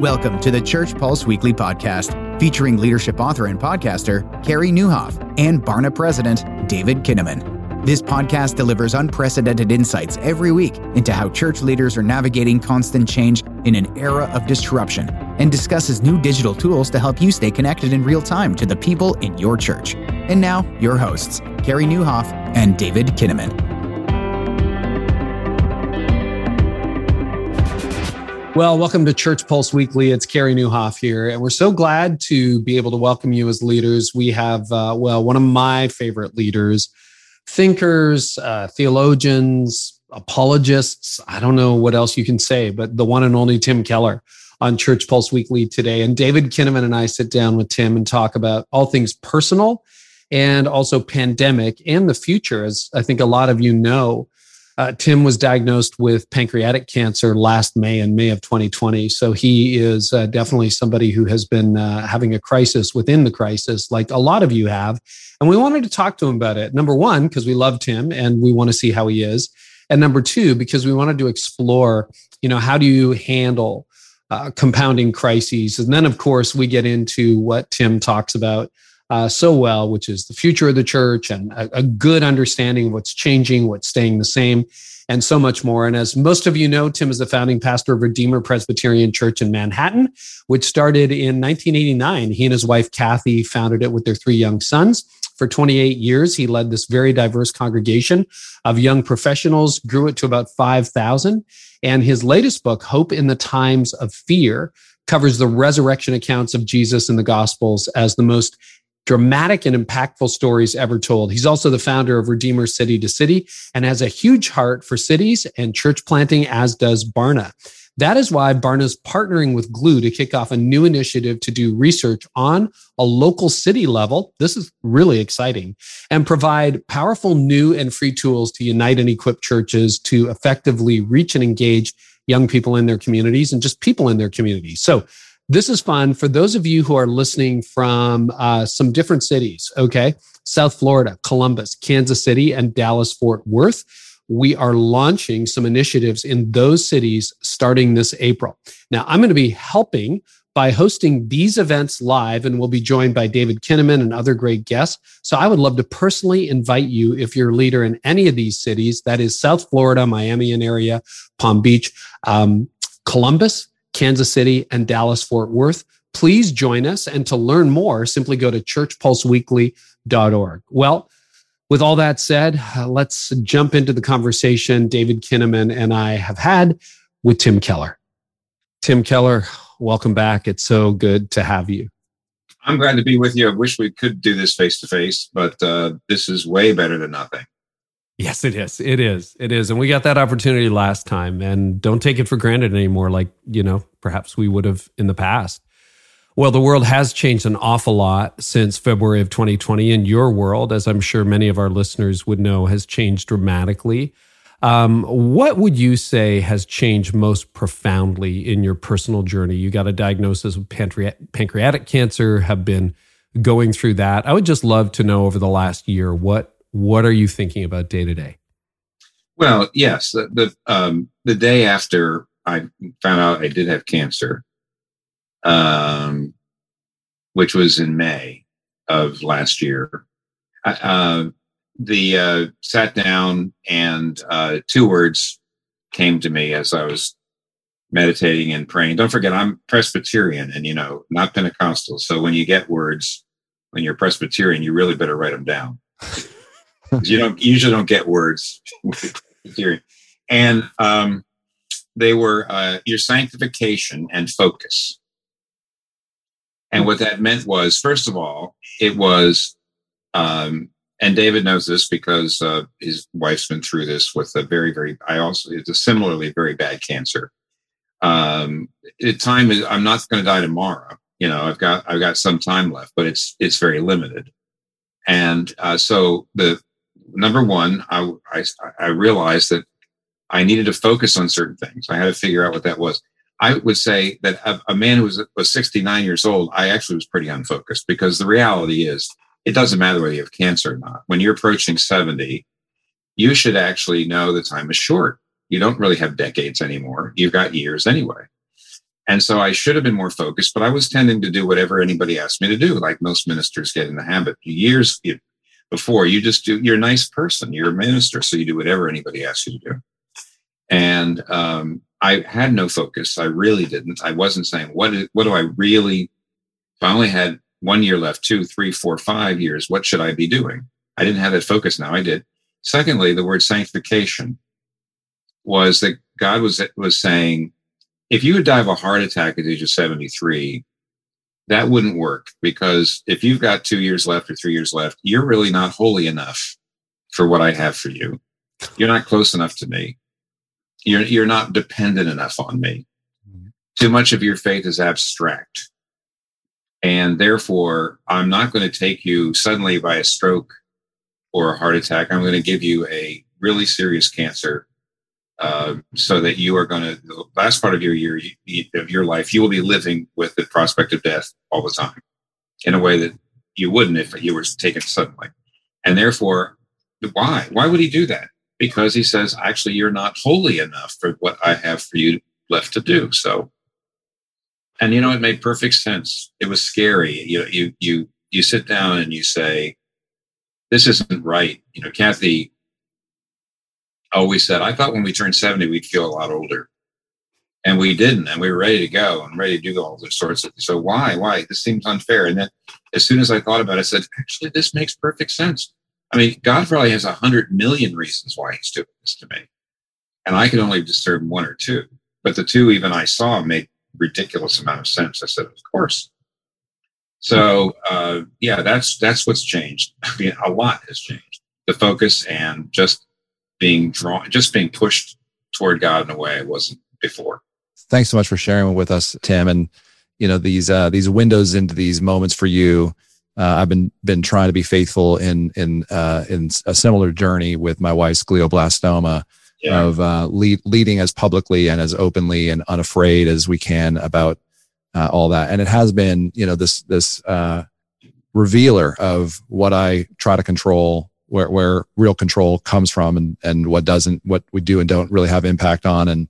Welcome to the Church Pulse Weekly Podcast, featuring leadership author and podcaster Carey Nieuwhof and Barna president David Kinnaman. This podcast delivers unprecedented insights every week into how church leaders are navigating constant change in an era of disruption and discusses new digital tools to help you stay connected in real time to the people in your church. And now, your hosts, Carey Nieuwhof and David Kinnaman. Well, welcome to Church Pulse Weekly. It's Carey Nieuwhof here, and we're so glad to be able to welcome you as leaders. We have, uh, well, one of my favorite leaders, thinkers, uh, theologians, apologists. I don't know what else you can say, but the one and only Tim Keller on Church Pulse Weekly today. And David Kinnaman and I sit down with Tim and talk about all things personal and also pandemic and the future. As I think a lot of you know, uh, Tim was diagnosed with pancreatic cancer last May in May of 2020. So he is uh, definitely somebody who has been uh, having a crisis within the crisis, like a lot of you have. And we wanted to talk to him about it. Number one, because we loved Tim and we want to see how he is. And number two, because we wanted to explore, you know, how do you handle uh, compounding crises? And then, of course, we get into what Tim talks about uh, so well, which is the future of the church and a, a, good understanding of what's changing, what's staying the same, and so much more. And as most of you know, Tim is the founding pastor of Redeemer Presbyterian Church in Manhattan, which started in 1989. He and his wife, Kathy, founded it with their three young sons. For 28 years, he led this very diverse congregation of young professionals, grew it to about 5,000. And his latest book, Hope in the Times of Fear, covers the resurrection accounts of Jesus in the Gospels as the most dramatic and impactful stories ever told. He's also the founder of Redeemer City to City and has a huge heart for cities and church planting, as does Barna. That is why Barna's partnering with Gloo to kick off a new initiative to do research on a local city level. This is really exciting and provide powerful new and free tools to unite and equip churches to effectively reach and engage young people in their communities and just people in their communities. So this is fun for those of you who are listening from uh, some different cities. Okay. South Florida, Columbus, Kansas City, and Dallas Fort Worth. We are launching some initiatives in those cities starting this April. Now, I'm going to be helping by hosting these events live, and we'll be joined by David Kinnaman and other great guests. So I would love to personally invite you if you're a leader in any of these cities that is South Florida, Miami and area, Palm Beach, um, Columbus, Kansas City, and Dallas Fort Worth. Please join us. And to learn more, simply go to churchpulseweekly.org. Well, with all that said, uh, let's jump into the conversation David Kinnaman and I have had with Tim Keller. Tim Keller, welcome back. It's so good to have you. I'm glad to be with you. I wish we could do this face to face, but uh, this is way better than nothing. Yes, it is. It is. It is. And we got that opportunity last time and don't take it for granted anymore, like, you know, perhaps we would have in the past. Well, the world has changed an awful lot since February of 2020. And your world, as I'm sure many of our listeners would know, has changed dramatically. Um, what would you say has changed most profoundly in your personal journey? You got a diagnosis of pancreatic cancer, have been going through that. I would just love to know over the last year what what are you thinking about day to day? Well, yes, the the, um, the day after I found out I did have cancer, um, which was in May of last year, I, uh, the uh, sat down and uh, two words came to me as I was meditating and praying. Don't forget, I'm Presbyterian and you know not Pentecostal. So when you get words when you're Presbyterian, you really better write them down. you don't usually don't get words and um, they were uh, your sanctification and focus. And what that meant was first of all it was um, and david knows this because uh, his wife's been through this with a very very i also it's a similarly very bad cancer. Um, the time is i'm not going to die tomorrow you know i've got i've got some time left but it's it's very limited. And uh, so the number one, I, I, I realized that I needed to focus on certain things. I had to figure out what that was. I would say that a, a man who was, was 69 years old, I actually was pretty unfocused because the reality is it doesn't matter whether you have cancer or not. When you're approaching 70, you should actually know the time is short. You don't really have decades anymore. You've got years anyway. And so I should have been more focused, but I was tending to do whatever anybody asked me to do, like most ministers get in the habit. Years before, you just do, you're a nice person, you're a minister, so you do whatever anybody asks you to do. And um, I had no focus. I really didn't. I wasn't saying, what, is, what do I really, if I only had one year left, two, three, four, five years, what should I be doing? I didn't have that focus now. I did. Secondly, the word sanctification was that God was, was saying, if you would die of a heart attack at the age of 73, that wouldn't work because if you've got two years left or three years left, you're really not holy enough for what I have for you. You're not close enough to me. You're, you're not dependent enough on me. Too much of your faith is abstract. And therefore, I'm not going to take you suddenly by a stroke or a heart attack. I'm going to give you a really serious cancer uh, so that you are going to the last part of your year of your life you will be living with the prospect of death all the time in a way that you wouldn't if you were taken suddenly. And therefore why? Why would he do that? Because he says actually you're not holy enough for what i have for you left to do. So and you know it made perfect sense. It was scary. You you you you sit down and you say this isn't right. You know kathy always said, I thought when we turned 70, we'd feel a lot older. And we didn't. And we were ready to go and ready to do all those sorts of So why? Why? This seems unfair. And then as soon as I thought about it, I said, actually, this makes perfect sense. I mean, God probably has a hundred million reasons why he's doing this to me. And I could only discern one or two. But the two even I saw made ridiculous amount of sense. I said, of course. So uh, yeah, that's that's what's changed. I mean, a lot has changed. The focus and just being drawn, just being pushed toward God in a way I wasn't before. Thanks so much for sharing with us, Tim. And you know these uh, these windows into these moments for you. Uh, I've been been trying to be faithful in in uh, in a similar journey with my wife's glioblastoma. Yeah. Of uh, lead, leading as publicly and as openly and unafraid as we can about uh, all that, and it has been, you know, this this uh, revealer of what I try to control where, where real control comes from and, and what doesn't, what we do and don't really have impact on. And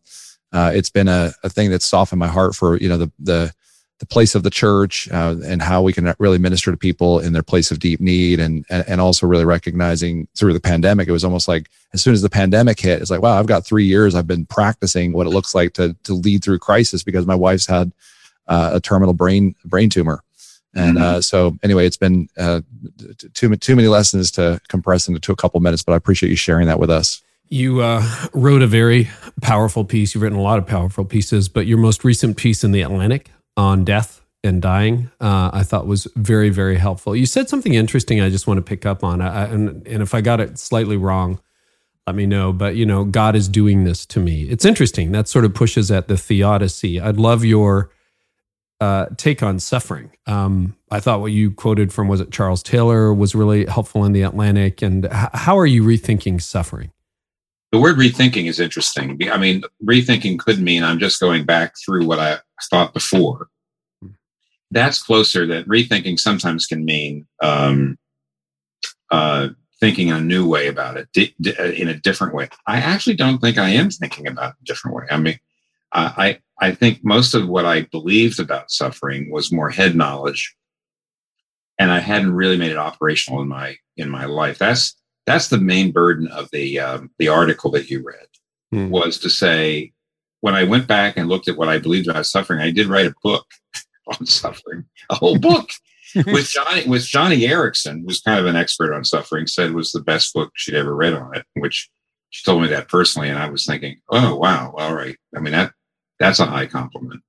uh, it's been a, a thing that's softened my heart for, you know, the, the, the place of the church uh, and how we can really minister to people in their place of deep need and, and, and also really recognizing through the pandemic it was almost like as soon as the pandemic hit it's like wow i've got three years i've been practicing what it looks like to to lead through crisis because my wife's had uh, a terminal brain brain tumor and mm-hmm. uh, so, anyway, it's been uh, too too many lessons to compress into a couple minutes. But I appreciate you sharing that with us. You uh, wrote a very powerful piece. You've written a lot of powerful pieces, but your most recent piece in the Atlantic on death and dying, uh, I thought was very very helpful. You said something interesting. I just want to pick up on, I, and and if I got it slightly wrong, let me know. But you know, God is doing this to me. It's interesting. That sort of pushes at the theodicy. I'd love your uh, take on suffering. Um, I thought what you quoted from was it Charles Taylor was really helpful in the Atlantic. And h- how are you rethinking suffering? The word rethinking is interesting. I mean, rethinking could mean I'm just going back through what I thought before. That's closer. That rethinking sometimes can mean um, uh, thinking a new way about it, di- di- in a different way. I actually don't think I am thinking about it a different way. I mean, I I think most of what I believed about suffering was more head knowledge, and I hadn't really made it operational in my in my life. That's that's the main burden of the um, the article that you read hmm. was to say when I went back and looked at what I believed about suffering, I did write a book on suffering, a whole book. with Joni with Joni Eareckson, who's kind of an expert on suffering, said was the best book she'd ever read on it, which she told me that personally, and I was thinking, oh wow, all right. I mean that that's a high compliment.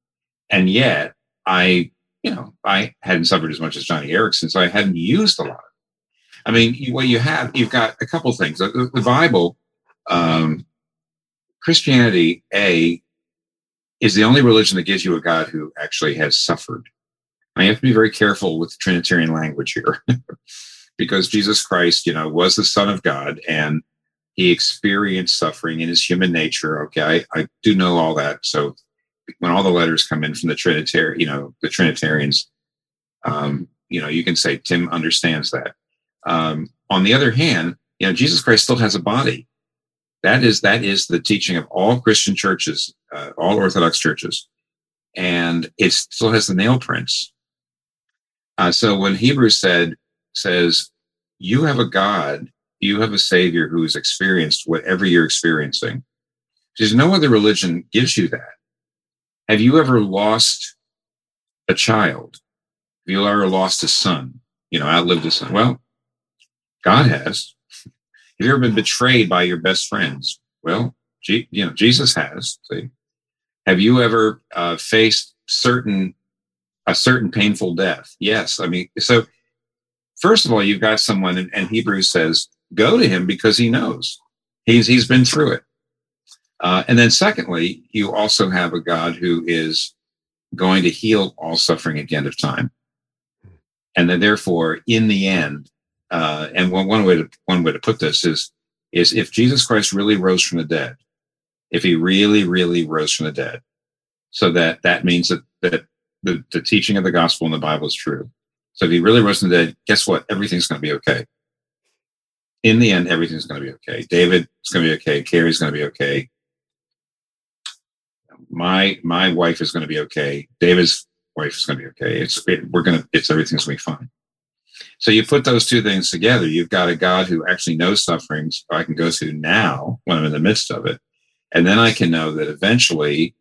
And yet, I, you know, I hadn't suffered as much as Joni Eareckson, so I hadn't used a lot. I mean, you, what you have, you've got a couple things. The, the Bible, um, Christianity, A, is the only religion that gives you a God who actually has suffered. I have to be very careful with Trinitarian language here because Jesus Christ, you know, was the Son of God and he experienced suffering in his human nature. Okay, I, I do know all that. So when all the letters come in from the Trinitarian, you know, the Trinitarians, um, you know, you can say Tim understands that. Um, on the other hand, you know, Jesus Christ still has a body. That is that is the teaching of all Christian churches, uh, all Orthodox churches. and it still has the nail prints. Uh, so when Hebrews said says, "You have a God, you have a Savior who has experienced whatever you're experiencing," because no other religion gives you that. Have you ever lost a child? Have you ever lost a son? You know, outlived a son? Well, God has. Have you ever been betrayed by your best friends? Well, G- you know, Jesus has. See? Have you ever uh, faced certain a certain painful death? Yes. I mean, so first of all, you've got someone, and, and Hebrews says, go to him because he knows. He's he's been through it. Uh, and then secondly, you also have a God who is going to heal all suffering at the end of time, and then therefore, in the end, uh, and one, one way to one way to put this is is if Jesus Christ really rose from the dead, if he really, really rose from the dead, so that that means that that the, the teaching of the gospel in the Bible is true. So if he really rose from the dead, guess what? Everything's going to be okay. In the end, everything's going to be okay. David is going to be okay. Carey's going to be okay. My my wife is going to be okay. David's wife is going to be okay. It's it, we're going to it's everything's going to be fine. So you put those two things together, you've got a God who actually knows sufferings I can go through now when I'm in the midst of it. And then I can know that eventually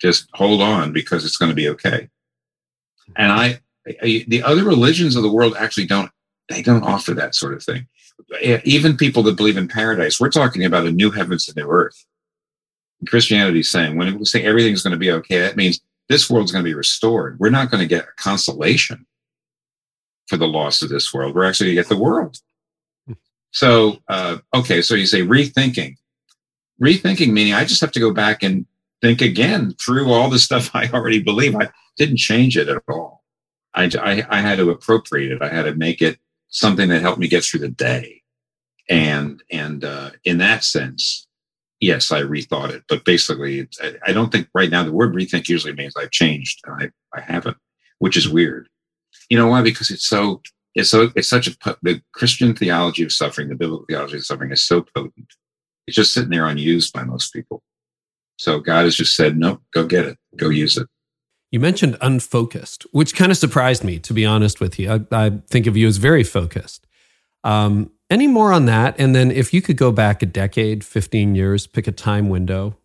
just hold on because it's going to be okay. And I, I, the other religions of the world actually don't, they don't offer that sort of thing. Even people that believe in paradise, we're talking about a new heavens and new earth. Christianity is saying when we say everything's going to be okay, that means this world's going to be restored. We're not going to get a consolation for the loss of this world. We're actually going to get the world. So, uh, okay, so you say rethinking. Rethinking meaning I just have to go back and think again through all the stuff I already believe. I didn't change it at all. I, I, I had to appropriate it. I had to make it something that helped me get through the day. And, and, uh, in that sense, yes, I rethought it, but basically I, I don't think right now the word rethink usually means I've changed. I, I haven't, which is weird. You know why? Because it's so it's so it's such a the Christian theology of suffering, the biblical theology of suffering is so potent. It's just sitting there unused by most people. So God has just said, "Nope, go get it, go use it." You mentioned unfocused, which kind of surprised me, to be honest with you. I, I think of you as very focused. Um, any more on that? And then, if you could go back a decade, 15 years, pick a time window,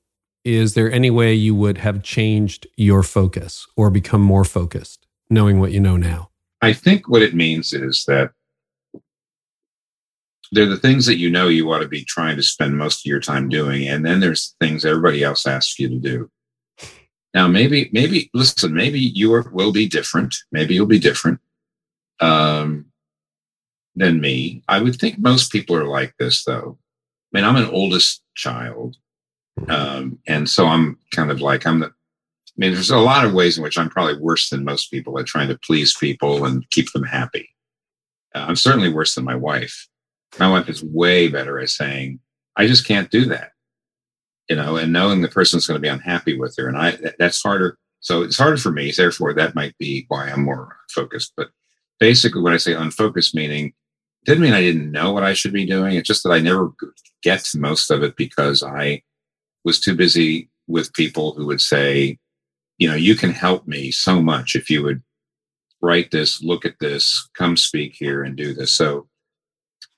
is there any way you would have changed your focus or become more focused, knowing what you know now? I think what it means is that they're the things that you know you ought to be trying to spend most of your time doing. And then there's things everybody else asks you to do. Now, maybe, maybe, listen, maybe you are, will be different. Maybe you'll be different um, than me. I would think most people are like this, though. I mean, I'm an oldest child. Um, and so I'm kind of like, I'm the, I mean, there's a lot of ways in which I'm probably worse than most people at trying to please people and keep them happy. Uh, I'm certainly worse than my wife. My wife is way better at saying, I just can't do that, you know, and knowing the person's going to be unhappy with her. And I, that, that's harder. So it's harder for me. Therefore, that might be why I'm more focused. But basically, when I say unfocused, meaning didn't mean I didn't know what I should be doing. It's just that I never get most of it because I was too busy with people who would say, you know, you can help me so much if you would write this, look at this, come speak here and do this. So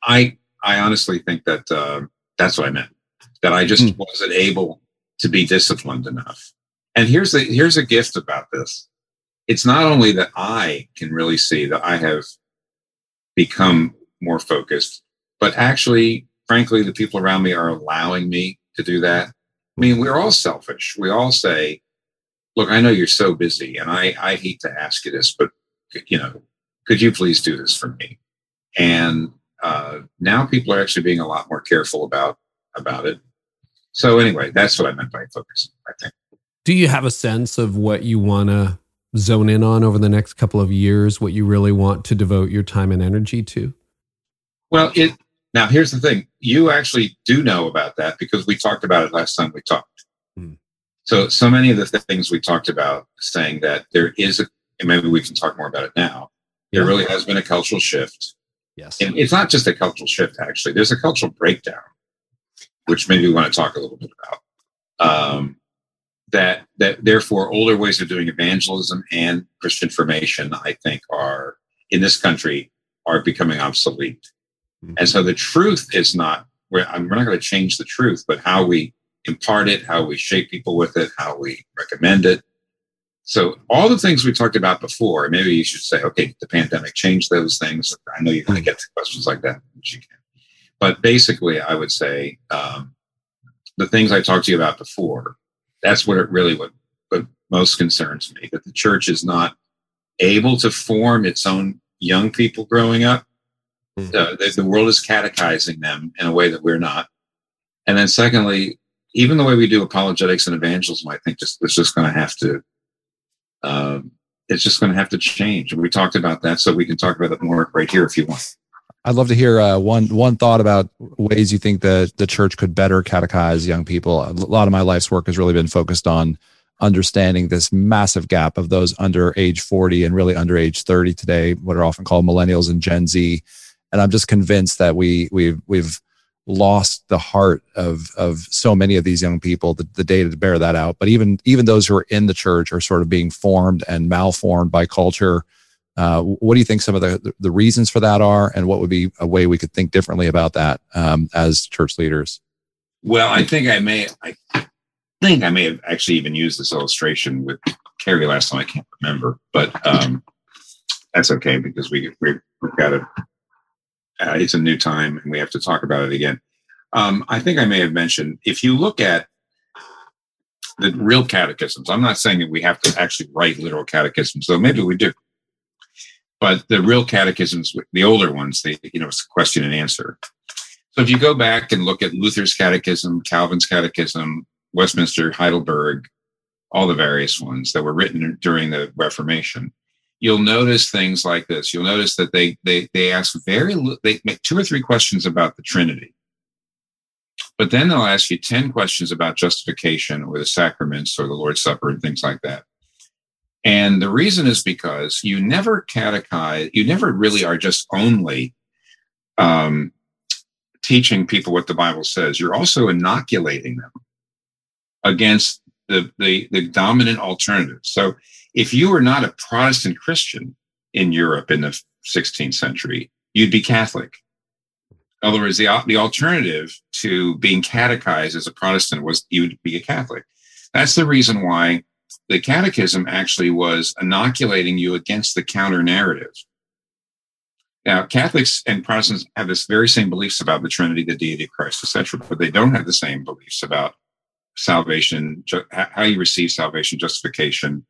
I, I honestly think that uh, that's what I meant, that I just mm. wasn't able to be disciplined enough. And here's the, here's a gift about this. It's not only that I can really see that I have become more focused, but actually, frankly, the people around me are allowing me to do that. I mean, we're all selfish. We all say, look, I know you're so busy and I, I hate to ask you this, but you know, could you please do this for me? And uh, now people are actually being a lot more careful about about it. So anyway, that's what I meant by focus. I think. Do you have a sense of what you want to zone in on over the next couple of years? What you really want to devote your time and energy to? Well, it now here's the thing. You actually do know about that because we talked about it last time we talked. Hmm. So, so many of the things we talked about saying that there is a, and maybe we can talk more about it now. There yeah. really has been a cultural shift. Yes. And it's not just a cultural shift, actually. There's a cultural breakdown, which maybe we want to talk a little bit about. Um, that that therefore older ways of doing evangelism and Christian formation, I think, are in this country are becoming obsolete. Mm-hmm. And so the truth is not we're, we're not going to change the truth, but how we impart it, how we shape people with it, how we recommend it. So all the things we talked about before, maybe you should say, okay, the pandemic changed those things. I know you're going to get to questions like that, but basically, I would say um, the things I talked to you about before. That's what it really what what most concerns me that the church is not able to form its own young people growing up. Mm-hmm. The, the world is catechizing them in a way that we're not. And then, secondly, even the way we do apologetics and evangelism, I think just it's just going to have to. Um, it's just going to have to change. And we talked about that, so we can talk about it more right here if you want. I'd love to hear uh, one one thought about ways you think that the church could better catechize young people. A lot of my life's work has really been focused on understanding this massive gap of those under age 40 and really under age 30 today, what are often called millennials and Gen Z. And I'm just convinced that we we've we've lost the heart of of so many of these young people, the, the data to bear that out. But even even those who are in the church are sort of being formed and malformed by culture uh, what do you think some of the, the reasons for that are, and what would be a way we could think differently about that um, as church leaders? Well, I think I may, I think I may have actually even used this illustration with Carey last time. I can't remember, but um, that's okay because we, we have got a, uh, it's a new time and we have to talk about it again. Um, I think I may have mentioned if you look at the real catechisms, I'm not saying that we have to actually write literal catechisms, though maybe we do but the real catechisms, the older ones, they, you know, it's a question and answer. So if you go back and look at Luther's catechism, Calvin's catechism, Westminster, Heidelberg, all the various ones that were written during the Reformation, you'll notice things like this. You'll notice that they they they ask very they make two or three questions about the Trinity, but then they'll ask you ten questions about justification or the sacraments or the Lord's Supper and things like that. And the reason is because you never catechize, you never really are just only um, teaching people what the Bible says. You're also inoculating them against the, the, the dominant alternative. So if you were not a Protestant Christian in Europe in the 16th century, you'd be Catholic. In other words, the, the alternative to being catechized as a Protestant was you'd be a Catholic. That's the reason why the catechism actually was inoculating you against the counter narrative. Now, Catholics and Protestants have this very same beliefs about the Trinity, the deity of Christ, etc., but they don't have the same beliefs about salvation, how you receive salvation, justification,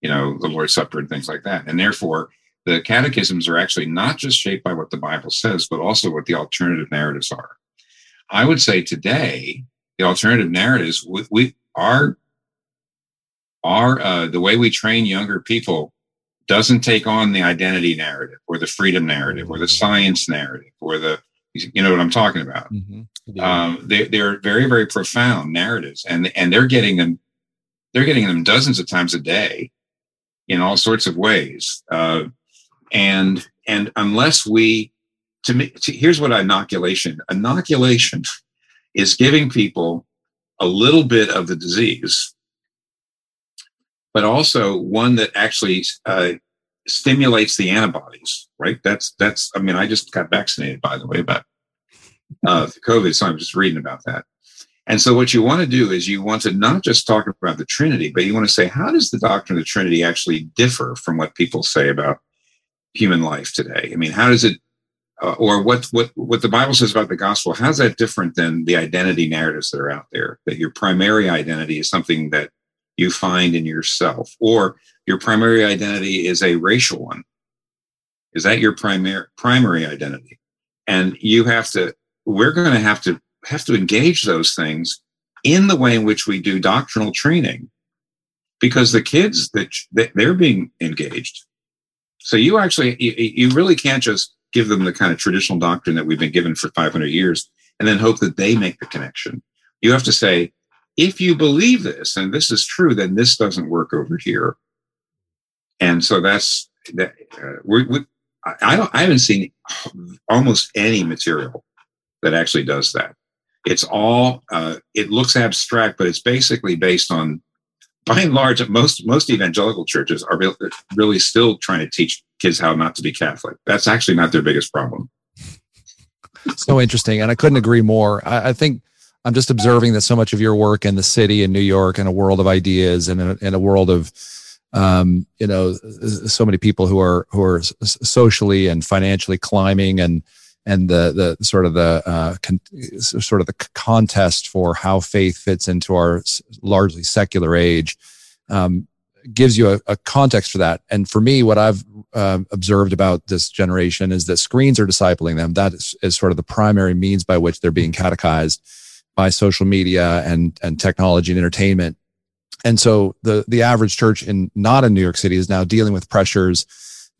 you know, the Lord's Supper, and things like that. And therefore, the catechisms are actually not just shaped by what the Bible says, but also what the alternative narratives are. I would say today, the alternative narratives, we, we are our uh, the way we train younger people doesn't take on the identity narrative or the freedom narrative or the mm-hmm. science narrative or the you know what I'm talking about. Mm-hmm. Yeah. Um, they, they're very very profound narratives, and and they're getting them they're getting them dozens of times a day in all sorts of ways. Uh, and and unless we to me to, here's what inoculation inoculation is giving people a little bit of the disease but also one that actually uh, stimulates the antibodies. Right? That's that's. I mean, I just got vaccinated, by the way, about uh, COVID, so I'm just reading about that. And so, what you want to do is you want to not just talk about the Trinity, but you want to say, how does the doctrine of the Trinity actually differ from what people say about human life today? I mean, how does it, uh, or what what what the Bible says about the gospel? How's that different than the identity narratives that are out there? That your primary identity is something that you find in yourself, or your primary identity is a racial one. Is that your primary primary identity? And you have to. We're going to have to have to engage those things in the way in which we do doctrinal training, because the kids that they're being engaged. So you actually you, really can't just give them the kind of traditional doctrine that we've been given for 500 years and then hope that they make the connection. You have to say, if you believe this and this is true, then this doesn't work over here. And so that's that. Uh, we, we, I don't. I haven't seen almost any material that actually does that. It's all. Uh, it looks abstract, but it's basically based on by and large, most most evangelical churches are really still trying to teach kids how not to be Catholic. That's actually not their biggest problem. so interesting, and I couldn't agree more. I, I, think I'm just observing that so much of your work in the city in New York, in a world of ideas, and a, a world of um, you know, so many people who are who are socially and financially climbing, and and the the sort of the uh, con- sort of the contest for how faith fits into our largely secular age um, gives you a, a, context for that. And for me, what I've uh, observed about this generation is that screens are discipling them. That is, is sort of the primary means by which they're being catechized by social media and and technology and entertainment. And so the the average church in not in New York City is now dealing with pressures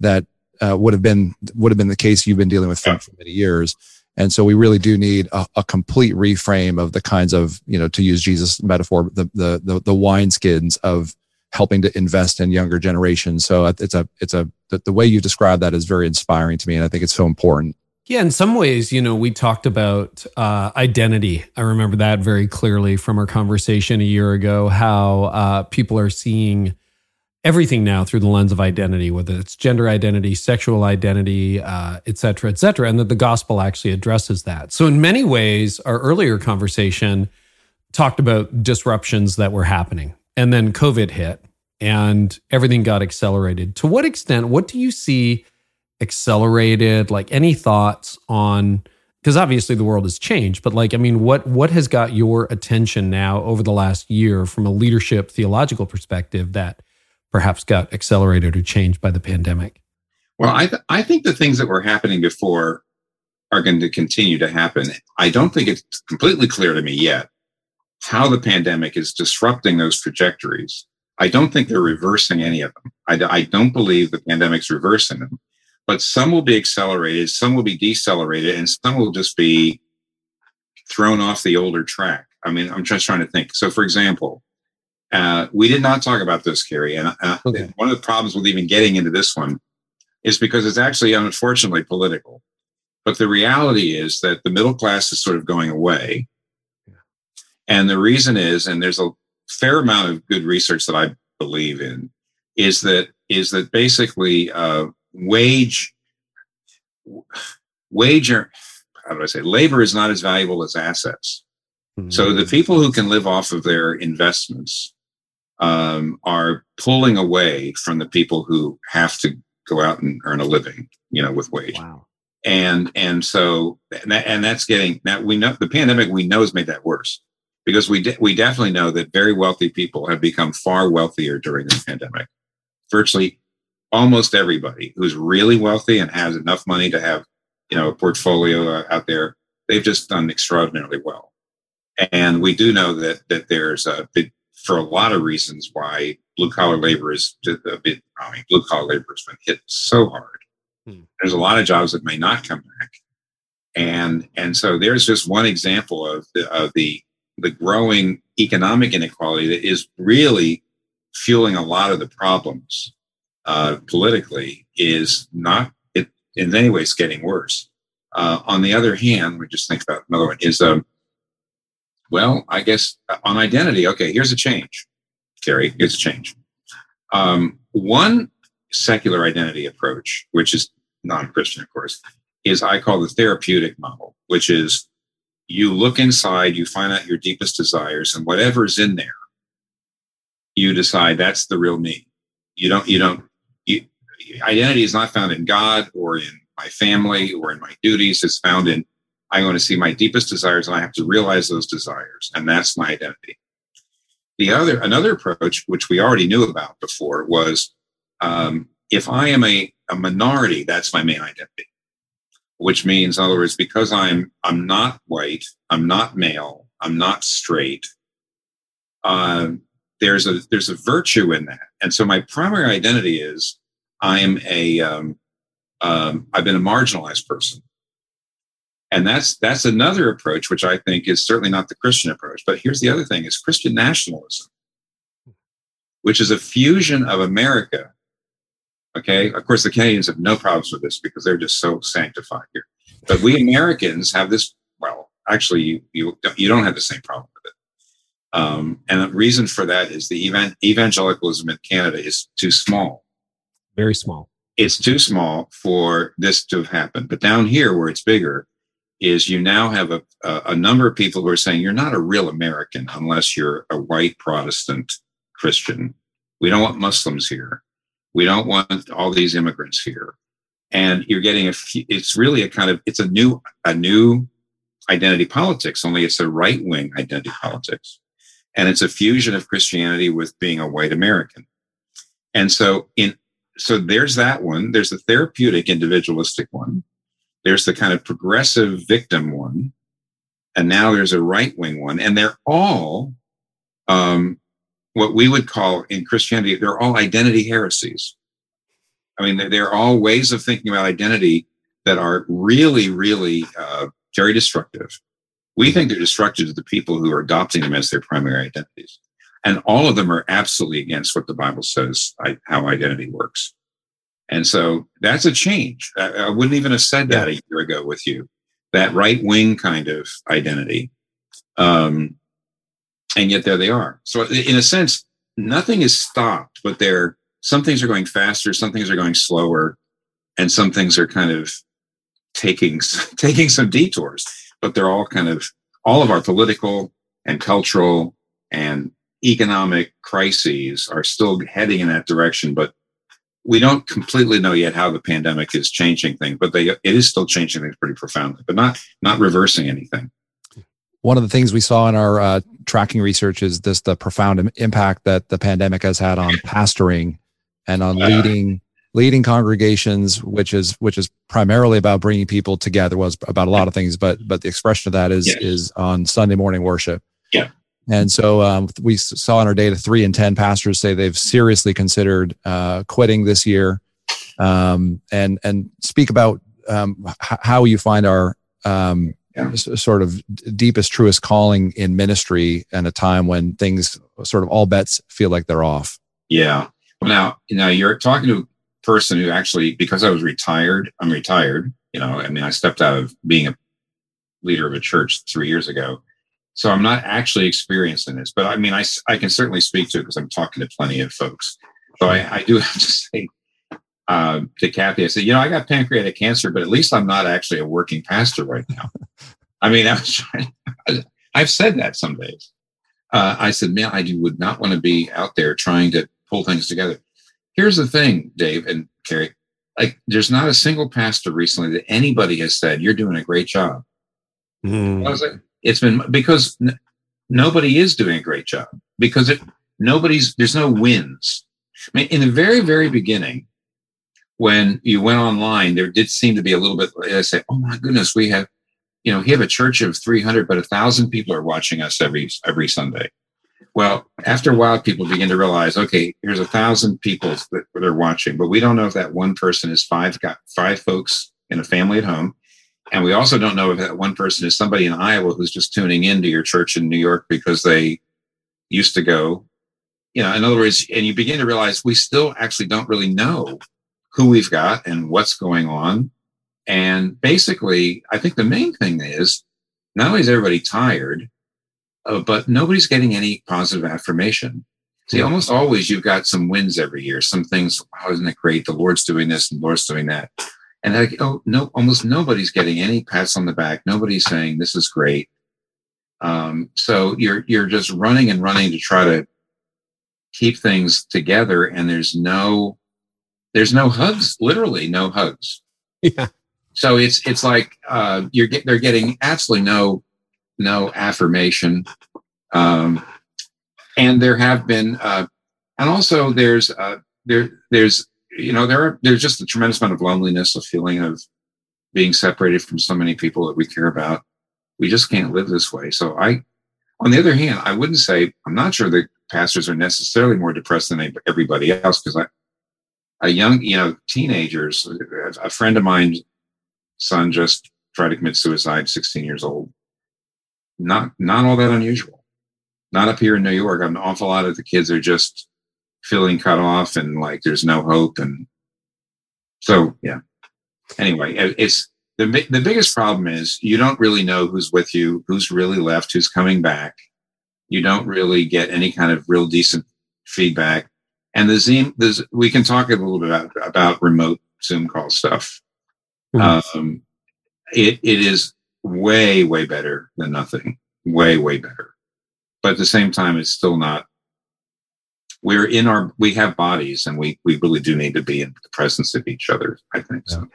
that uh, would have been would have been the case you've been dealing with for, for many years. And so we really do need a, a, complete reframe of the kinds of, you know, to use Jesus metaphor, the the the, the wineskins of helping to invest in younger generations. So it's a it's a the, the way you describe that is very inspiring to me, and I think it's so important. Yeah, in some ways, you know, we talked about uh, identity. I remember that very clearly from our conversation a year ago. How uh, people are seeing everything now through the lens of identity, whether it's gender identity, sexual identity, uh, et cetera, et cetera, and that the gospel actually addresses that. So, in many ways, our earlier conversation talked about disruptions that were happening, and then COVID hit and everything got accelerated. To what extent, what do you see accelerated? Like, any thoughts on? Because obviously the world has changed, but like, I mean, what what has got your attention now over the last year from a leadership theological perspective that perhaps got accelerated or changed by the pandemic? Well, I, th- I think the things that were happening before are going to continue to happen. I don't think it's completely clear to me yet how the pandemic is disrupting those trajectories. I don't think they're reversing any of them. I, I don't believe the pandemic's reversing them, but some will be accelerated, some will be decelerated, and some will just be thrown off the older track. I mean, I'm just trying to think. So, for example, uh, we did not talk about this, Carey. And uh, okay. one of the problems with even getting into this one is because it's actually unfortunately political. But the reality is that the middle class is sort of going away. And the reason is, and there's a fair amount of good research that I believe in, is that is that basically uh, wage wage how do I say labor is not as valuable as assets. Mm-hmm. So the people who can live off of their investments um, are pulling away from the people who have to go out and earn a living, you know, with wage. Wow. And and so and, that, and that's getting now we know the pandemic we know has made that worse because we de- we definitely know that very wealthy people have become far wealthier during the pandemic. Virtually almost everybody who's really wealthy and has enough money to have you know a portfolio uh, out there, they've just done extraordinarily well. And we do know that that there's a big for a lot of reasons why blue collar labor is a bit, I mean, blue collar labor has been hit so hard. Hmm. There's a lot of jobs that may not come back. And, and so there's just one example of the, of the, the growing economic inequality that is really fueling a lot of the problems uh, politically is not it in any ways getting worse. Uh, on the other hand, we just think about another one is um, well, I guess uh, on identity, okay, here's a change, Carey, here's a change. Um, one secular identity approach, which is non Christian, of course, is I call the therapeutic model, which is you look inside, you find out your deepest desires, and whatever's in there, you decide that's the real me. You don't, you don't, identity is not found in God or in my family or in my duties. It's found in I want to see my deepest desires and I have to realize those desires. And that's my identity. The other, another approach, which we already knew about before, was um, if I am a, a minority, that's my main identity. Which means, in other words, because I'm I'm not white, I'm not male, I'm not straight. Um, there's a there's a virtue in that, and so my primary identity is I am a um, um, I've been a marginalized person. And that's that's another approach which i think is certainly not the christian approach. But here's the other thing is christian nationalism which is a fusion of america okay? Of course the canadians have no problems with this because they're just so sanctified here. But we americans have this well actually you you, don't, you don't have the same problem Um, and the reason for that is the event, evangelicalism in Canada is too small. Very small. It's too small for this to have happened. But down here, where it's bigger, is you now have a, a, a number of people who are saying you're not a real American unless you're a white Protestant Christian. We don't want Muslims here. We don't want all these immigrants here. And you're getting a, Few, it's really a kind of, it's a new, a new identity politics, only it's a right wing identity politics. And it's a fusion of Christianity with being a white American. And so in, so there's that one. There's the therapeutic individualistic one. There's the kind of progressive victim one. And now there's a right wing one. And they're all, um, what we would call in Christianity, they're all identity heresies. I mean, they're all ways of thinking about identity that are really, really uh, very destructive. We think they're destructive to the people who are adopting them as their primary identities. And all of them are absolutely against what the Bible says I, how identity works. And so that's a change. I, I wouldn't even have said that a year ago with you, that right wing kind of identity. Um, and yet there they are. So in a sense, nothing is stopped, but there, some things are going faster, some things are going slower, and some things are kind of taking taking some detours, but they're all kind of all of our political and cultural and economic crises are still heading in that direction. But we don't completely know yet how the pandemic is changing things, but they it is still changing things pretty profoundly, but not not reversing anything. One of the things we saw in our uh, tracking research is this the profound impact that the pandemic has had on pastoring and on leading leading congregations, which is which is primarily about bringing people together. Was about a lot of things, but but the expression of that is is on Sunday morning worship. Yeah. And so um, we saw in our data three in ten pastors say they've seriously considered uh, quitting this year, um, and and speak about um, h- how you find our um, yeah. sort of deepest, truest calling in ministry and a time when things sort of all bets feel like they're off. Yeah. Now, now you're talking to person who actually, because I was retired, I'm retired. You know, I mean, I stepped out of being a leader of a church three years ago. So I'm not actually experiencing this, but I mean, I, I can certainly speak to it because I'm talking to plenty of folks. So I, I do have to say uh, to Kathy, I said, you know, I got pancreatic cancer, but at least I'm not actually a working pastor right now. I mean, I was trying, I've said that some days. Uh, I said, man, I would not want to be out there trying to pull things together. Here's the thing, Dave and Carey. Like, there's not a single pastor recently that anybody has said you're doing a great job. Mm. I was like, it's been because n- nobody is doing a great job because it nobody's there's no wins. I mean, in the very very beginning, when you went online, there did seem to be a little bit. I say, oh my goodness, we have, you know, we have a church of 300, but a thousand people are watching us every every Sunday. Well, after a while, people begin to realize, okay, here's a thousand people that they're watching, but we don't know if that one person is five got five folks in a family at home. And we also don't know if that one person is somebody in Iowa who's just tuning into your church in New York because they used to go. You know, in other words, and you begin to realize we still actually don't really know who we've got and what's going on. And basically, I think the main thing is not only is everybody tired, uh, but nobody's getting any positive affirmation. See, almost always you've got some wins every year. Some things, oh, isn't it great? The Lord's doing this and the Lord's doing that. And like, oh no, almost nobody's getting any pats on the back. Nobody's saying this is great. Um, so you're you're just running and running to try to keep things together, and there's no there's no hugs, literally no hugs. Yeah. So it's it's like uh, you're get, they're getting absolutely no no affirmation. Um, and there have been, uh, and also there's, uh, there, there's, you know, there are, there's just a tremendous amount of loneliness, a feeling of being separated from so many people that we care about. We just can't live this way. So I, on the other hand, I wouldn't say, I'm not sure that pastors are necessarily more depressed than everybody else because I, a young, you know, teenagers, a friend of mine's son just tried to commit suicide, 16 years old not not all that unusual. Not up here in New York. An awful lot of the kids are just feeling cut off and like there's no hope. And so, yeah. Anyway, it's the the biggest problem is you don't really know who's with you, who's really left, who's coming back. You don't really get any kind of real decent feedback. And the Zoom, we can talk a little bit about, about remote Zoom call stuff. Mm-hmm. Um, it, it is way, way better than nothing. Way, way better. But at the same time, it's still not. We're in our, we have bodies and we, we really do need to be in the presence of each other, I think. So.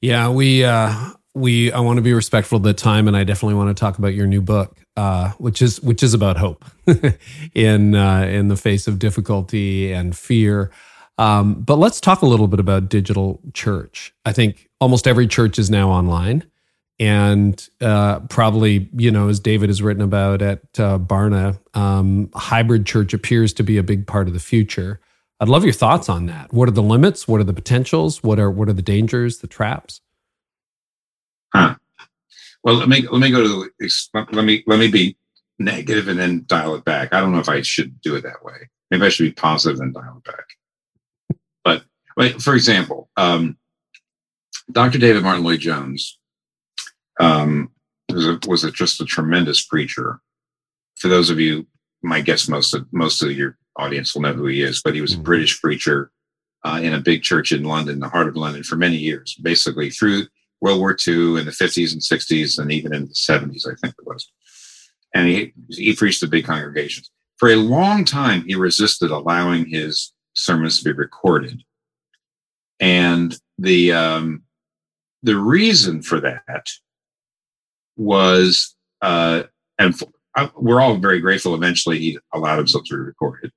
Yeah, we, uh, we, I want to be respectful of the time and I definitely want to talk about your new book. Uh, which is which is about hope in uh, in the face of difficulty and fear. Um, but let's talk a little bit about digital church. I think almost every church is now online, and uh, probably you know as David has written about at uh, Barna, um, hybrid church appears to be a big part of the future. I'd love your thoughts on that. What are the limits? What are the potentials? What are what are the dangers? The traps? Huh. Well, let me let me go to the, let me let me be negative and then dial it back. I don't know if I should do it that way. Maybe I should be positive and dial it back. But for example, um, Dr. David Martyn Lloyd-Jones um, was, a, was a, just a tremendous preacher. For those of you, my guess most of most of your audience will know who he is, but he was a mm-hmm. British preacher uh, in a big church in London, the heart of London, for many years. Basically, through World War II in the 50s and 60s, and even in the 70s, I think it was. And he, he preached to big congregations. For a long time, he resisted allowing his sermons to be recorded. And the, um, the reason for that was, uh, and uh, we're all very grateful eventually he allowed himself to be recorded.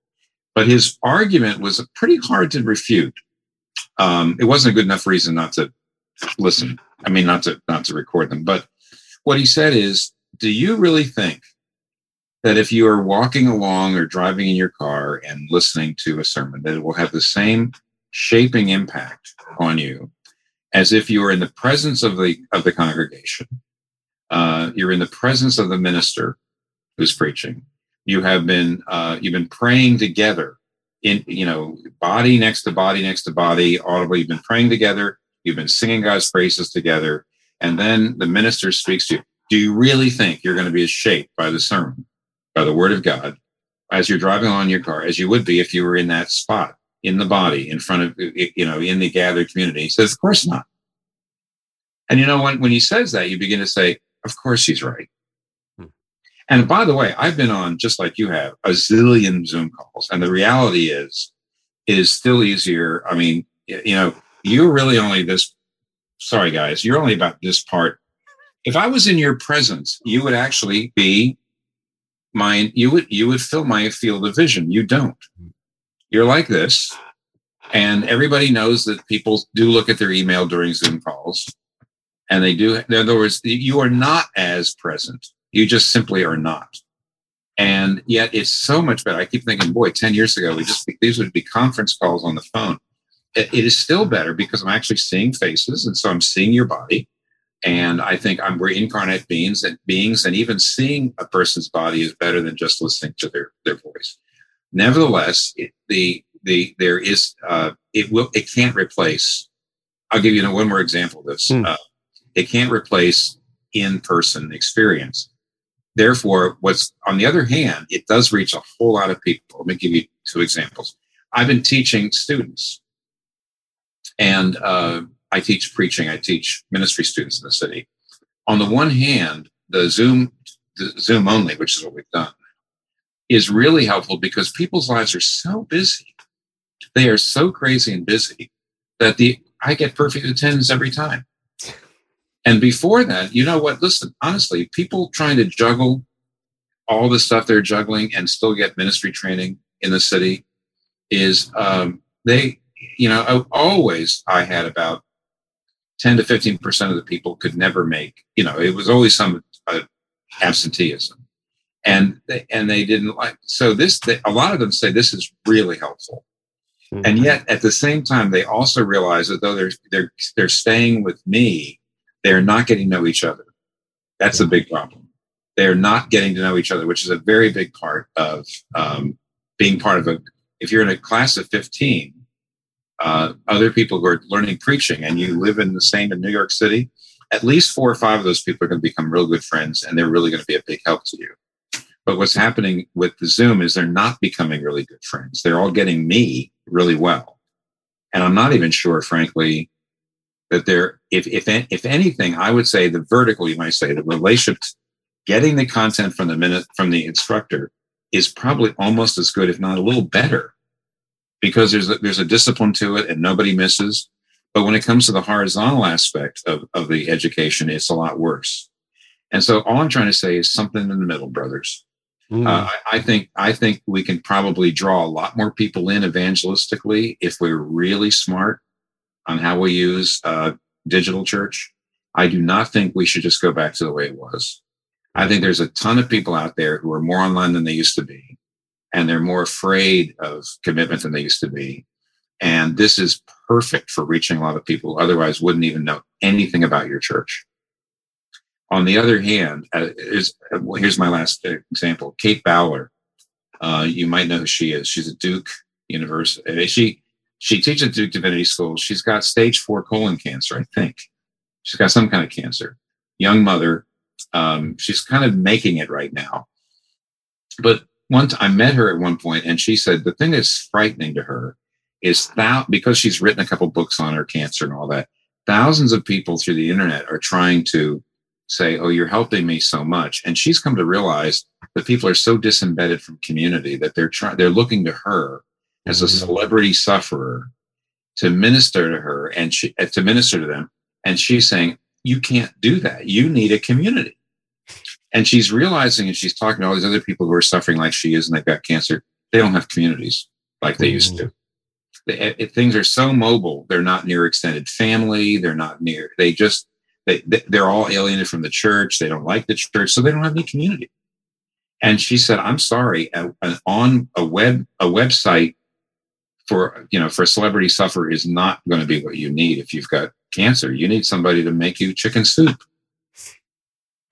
But his argument was pretty hard to refute. Um, it wasn't a good enough reason not to listen. I mean, not to not to record them, but what he said is, do you really think that if you are walking along or driving in your car and listening to a sermon, that it will have the same shaping impact on you as if you were in the presence of the of the congregation? Uh, you're in the presence of the minister who's preaching. You have been uh, you've been praying together in you know body next to body next to body audibly. You've been praying together You've been singing God's praises together. And then the minister speaks to you. Do you really think you're going to be as shaped by the sermon, by the word of God, as you're driving on your car, as you would be if you were in that spot in the body in front of, you know, in the gathered community? He says, Of course not. And you know, when, when he says that, you begin to say, Of course he's right. Hmm. And by the way, I've been on, just like you have, a zillion Zoom calls. And the reality is, it is still easier. I mean, you know, you're really only this sorry guys you're only about this part if i was in your presence you would actually be my you would you would fill my field of vision you don't you're like this and everybody knows that people do look at their email during zoom calls and they do in other words you are not as present you just simply are not and yet it's so much better i keep thinking boy 10 years ago we just these would be conference calls on the phone it is still better because I'm actually seeing faces, and so I'm seeing your body. And I think I'm we're incarnate beings and beings, and even seeing a person's body is better than just listening to their their voice. Nevertheless, it, the the there is uh, it will it can't replace. I'll give you one more example of this. Hmm. Uh, it can't replace in person experience. Therefore, what's on the other hand, it does reach a whole lot of people. Let me give you two examples. I've been teaching students and uh, I teach preaching. I teach ministry students in the city. On the one hand, the Zoom, the Zoom only, which is what we've done, is really helpful because people's lives are so busy. They are so crazy and busy that the I get perfect attendance every time. And before that, you know what? Listen, honestly, people trying to juggle all the stuff they're juggling and still get ministry training in the city is um, they you know, always I had about 10 to 15% of the people could never make, you know, it was always some uh, absenteeism. And they, and they didn't like, so this, they, a lot of them say this is really helpful. Mm-hmm. And yet at the same time, they also realize that though they're, they're, they're staying with me, they're not getting to know each other. That's a big problem. They're not getting to know each other, which is a very big part of um, being part of a, if you're in a class of 15, uh, other people who are learning preaching and you live in the same in New York City, at least four or five of those people are going to become real good friends and they're really going to be a big help to you. But what's happening with the Zoom is they're not becoming really good friends. They're all getting me really well. And I'm not even sure, frankly, that they're, if, if, if anything, I would say the vertical, you might say the relationship, getting the content from the minute, from the instructor is probably almost as good, if not a little better, because there's a, there's a discipline to it and nobody misses. But when it comes to the horizontal aspect of, of the education, it's a lot worse. And so all I'm trying to say is something in the middle, brothers. Mm. Uh, I, I think I think we can probably draw a lot more people in evangelistically if we're really smart on how we use uh, digital church. I do not think we should just go back to the way it was. I think there's a ton of people out there who are more online than they used to be, and they're more afraid of commitment than they used to be. And this is perfect for reaching a lot of people who otherwise wouldn't even know anything about your church. On the other hand, uh, here's my last example Kate Bowler. Uh, you might know who she is. She's a Duke University. Uh, she she teaches at Duke Divinity School. She's got stage four colon cancer, I think. She's got some kind of cancer. Young mother. Um, she's kind of making it right now. But once I met her at one point, and she said the thing that's frightening to her is that because she's written a couple books on her cancer and all that, thousands of people through the internet are trying to say, Oh, you're helping me so much. And she's come to realize that people are so disembedded from community that they're trying, they're looking to her as a mm-hmm. celebrity sufferer to minister to her and she, uh, to minister to them. And she's saying, You can't do that. You need a community. And she's realizing, and she's talking to all these other people who are suffering like she is and they've got cancer. They don't have communities like they used to. The, it, things are so mobile. They're not near extended family. They're not near, they just, they, they're all alienated from the church. They don't like the church, so they don't have any community. And she said, "I'm sorry, on a web a website for you know for a celebrity sufferer is not going to be what you need if you've got cancer. You need somebody to make you chicken soup.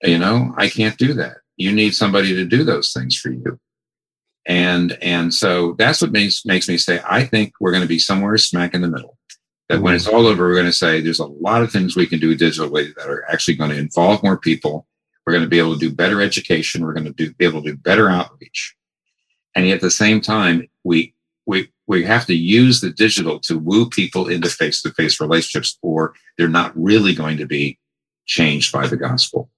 You know, I can't do that. You need somebody to do those things for you." And and so that's what makes makes me say, I think we're going to be somewhere smack in the middle that when it's all over, we're going to say there's a lot of things we can do digitally that are actually going to involve more people. We're going to be able to do better education. We're going to do, be able to do better outreach. And yet at the same time, we, we, we have to use the digital to woo people into face to face relationships, or they're not really going to be changed by the gospel.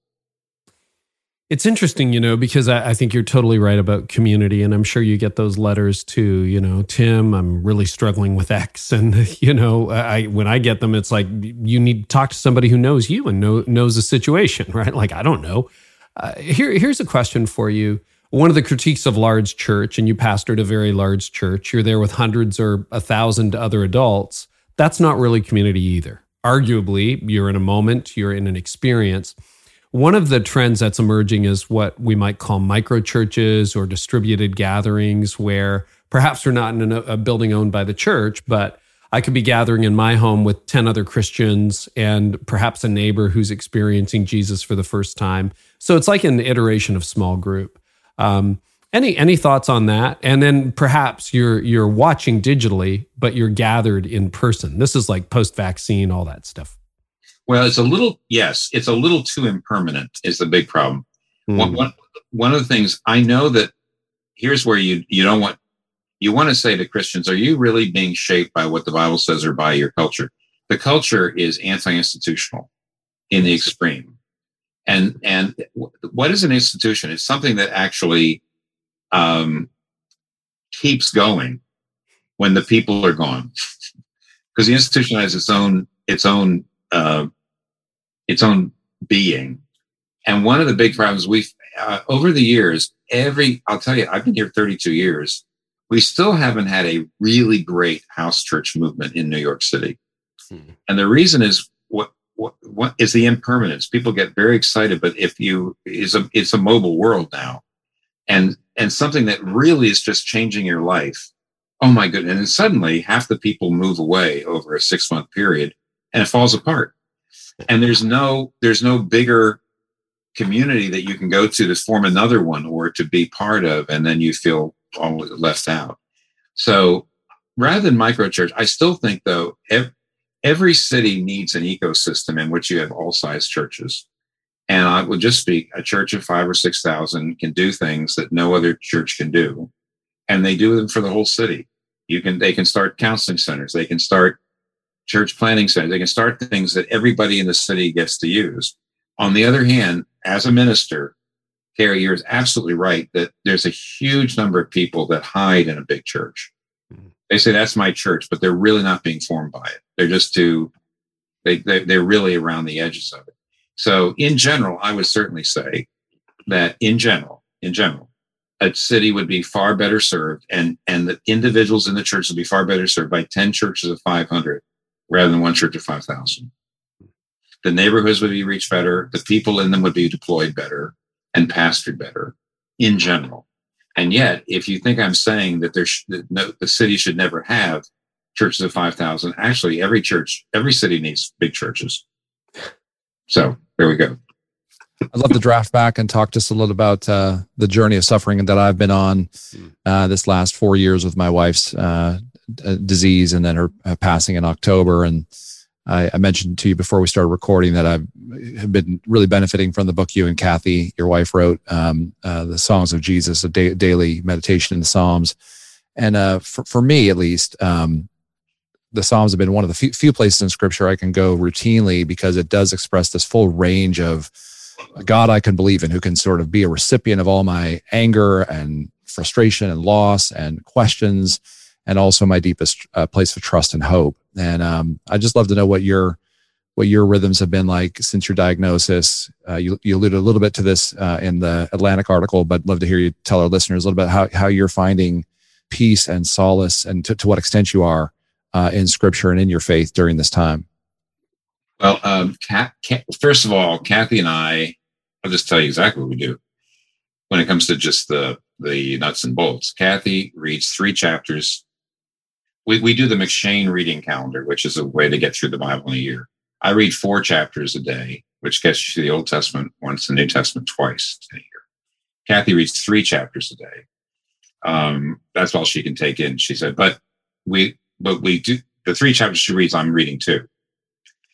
It's interesting, you know, because I, I, think you're totally right about community. And I'm sure you get those letters too, you know, Tim, I'm really struggling with X. And, you know, I when I get them, it's like you need to talk to somebody who knows you and know, knows the situation, right? Like, I don't know. Uh, here, here's a question for you. One of the critiques of large church, and you pastored a very large church, you're there with hundreds or a thousand other adults. That's not really community either. Arguably, you're in a moment, you're in an experience one of the trends that's emerging is what we might call micro churches or distributed gatherings, where perhaps we're not in a building owned by the church, but I could be gathering in my home with 10 other Christians and perhaps a neighbor who's experiencing Jesus for the first time. So it's like an iteration of small group. Um, any any thoughts on that? And then perhaps you're you're watching digitally, but you're gathered in person. This is like post vaccine, all that stuff. Well, it's a little, yes, it's a little too impermanent is the big problem. Mm. One, one, one of the things I know that here's where you, you don't want, you want to say to Christians, are you really being shaped by what the Bible says or by your culture? The culture is anti-institutional in the extreme. And, and what is an institution? It's something that actually, um, keeps going when the people are gone because the institution has its own, its own uh, its own being. And one of the big problems we've uh, over the years, every I'll tell you, I've been here 32 years. We still haven't had a really great house church movement in New York City, hmm. and the reason is what what is the impermanence. People get very excited, but if you is a it's a mobile world now, and and something that really is just changing your life. Oh my goodness! And suddenly, half the people move away over a six month period and it falls apart. And there's no there's no bigger community that you can go to to form another one or to be part of, and then you feel always left out. So rather than micro church, I still think though every, every city needs an ecosystem in which you have all size churches. And I would just speak a church of five or 6,000 can do things that no other church can do. And they do them for the whole city. You can, they can start counseling centers. They can start church planning centers. They can start things that everybody in the city gets to use. On the other hand, as a minister, Carey, you're absolutely right that there's a huge number of people that hide in a big church. They say that's my church, but they're really not being formed by it. They're just too, they, they, they're really around the edges of it. So in general, I would certainly say that in general, in general, a city would be far better served and, and the individuals in the church would be far better served by 10 churches of 500 rather than one church of 5,000. The neighborhoods would be reached better. The people in them would be deployed better and pastored better in general. And yet, if you think I'm saying that there sh- that no, the city should never have churches of 5,000, actually every church, every city needs big churches. So there we go. I'd love to draft back and talk just a little about uh, the journey of suffering that I've been on hmm. uh, this last four years with my wife's uh, disease and then her uh, passing in October. And I, I, mentioned to you before we started recording that I've been really benefiting from the book you and Kathy, your wife, wrote, um, uh, the Songs of Jesus, a da- daily meditation in the Psalms. And uh, for, for me, at least, um, the Psalms have been one of the few, few places in Scripture I can go routinely because it does express this full range of a God I can believe in, who can sort of be a recipient of all my anger and frustration and loss and questions and also my deepest uh, place of trust and hope. And um, I just love to know what your what your rhythms have been like since your diagnosis. Uh, you, you alluded a little bit to this uh, in the Atlantic article, but love to hear you tell our listeners a little bit how how you're finding peace and solace, and to, to what extent you are uh, in Scripture and in your faith during this time. Well, um, Kat, Kat, first of all, Kathy and I, I'll just tell you exactly what we do when it comes to just the the nuts and bolts. Kathy reads three chapters we, we do the M'Cheyne reading calendar, which is a way to get through the Bible in a year. I read four chapters a day, which gets you to the Old Testament once, the New Testament twice in a year. Kathy reads three chapters a day. Um, that's all she can take in. She said, but we, but we do the three chapters she reads, I'm reading too.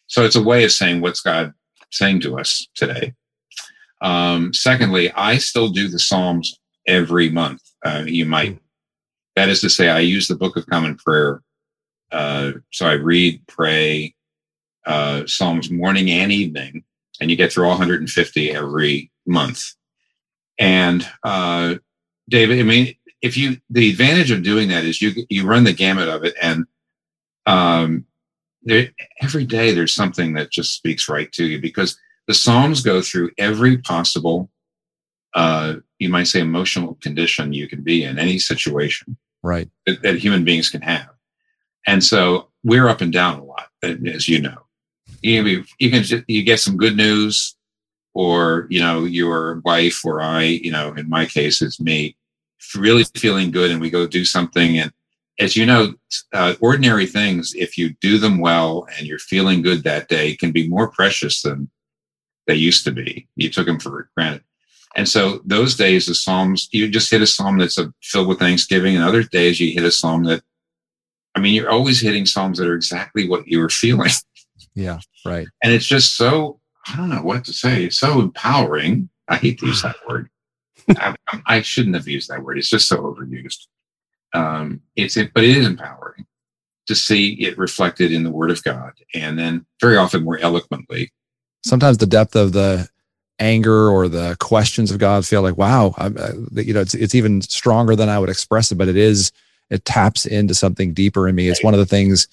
So it's a way of saying what's God saying to us today. Um, secondly, I still do the Psalms every month. Uh, you might that is to say, I use the Book of Common Prayer. Uh, so I read, pray uh, Psalms morning and evening, and you get through all 150 every month. And uh, David, I mean, if you the advantage of doing that is you you run the gamut of it, and um, there, every day there's something that just speaks right to you because the Psalms go through every possible, uh, you might say, emotional condition you can be in any situation right. that, that, human beings can have. And so we're up and down a lot as you know you you can just, you get some good news or you know your wife or i you know in my case it's me really feeling good and we go do something. And as you know uh, ordinary things if you do them well and you're feeling good that day can be more precious than they used to be. You took them for granted. And so those days, the Psalms, you just hit a Psalm that's a, filled with Thanksgiving, and other days you hit a Psalm that, I mean, you're always hitting Psalms that are exactly what you were feeling. Yeah, right. And it's just so, I don't know what to say. It's so empowering. I hate to use that word. I, I, shouldn't have used that word. It's just so overused. Um, it's it, but it is empowering to see it reflected in the Word of God, and then very often more eloquently. Sometimes the depth of the anger or the questions of God feel like, wow, I, you know, it's, it's even stronger than I would express it, but it is, it taps into something deeper in me. It's one of the things,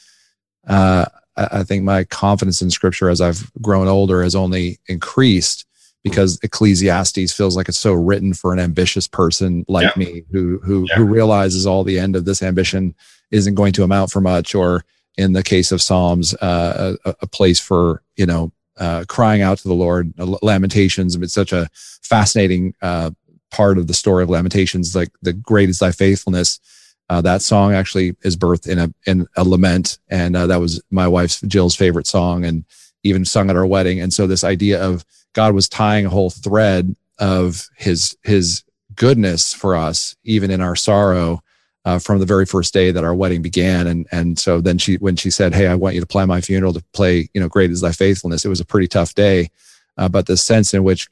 uh, I, think my confidence in scripture as I've grown older has only increased because Ecclesiastes feels like it's so written for an ambitious person like yeah. me who, who, yeah. who realizes all the end of this ambition isn't going to amount for much or in the case of Psalms, uh, a, a place for, you know, uh, crying out to the Lord, uh, Lamentations. It's such a fascinating uh, part of the story of Lamentations. Like the great is thy faithfulness. Uh, that song actually is birthed in a in a lament, and uh, that was my wife's Jill's favorite song, and even sung at our wedding. And so this idea of God was tying a whole thread of His His goodness for us, even in our sorrow, uh, from the very first day that our wedding began. And and so then she when she said, "Hey, I want you to plan my funeral to play, you know, great is thy faithfulness," it was a pretty tough day. uh, but the sense in which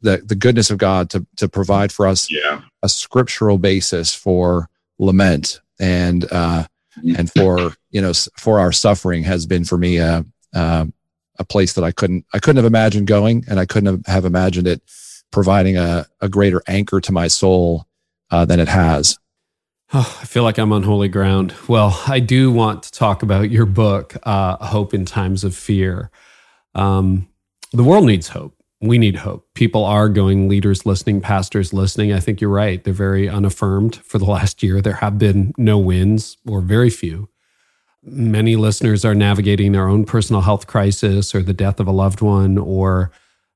the the goodness of God to to provide for us yeah. a scriptural basis for lament and uh, mm-hmm. and for you know for our suffering has been for me a, a a place that I couldn't I couldn't have imagined going, and I couldn't have, have imagined it providing a, a greater anchor to my soul uh, than it has. Oh, I feel like I'm on holy ground. Well, I do want to talk about your book, uh, Hope in Times of Fear. Um, the world needs hope. We need hope. People are going, leaders listening, pastors listening. I think you're right. They're very unaffirmed for the last year. There have been no wins or very few. Many listeners are navigating their own personal health crisis or the death of a loved one or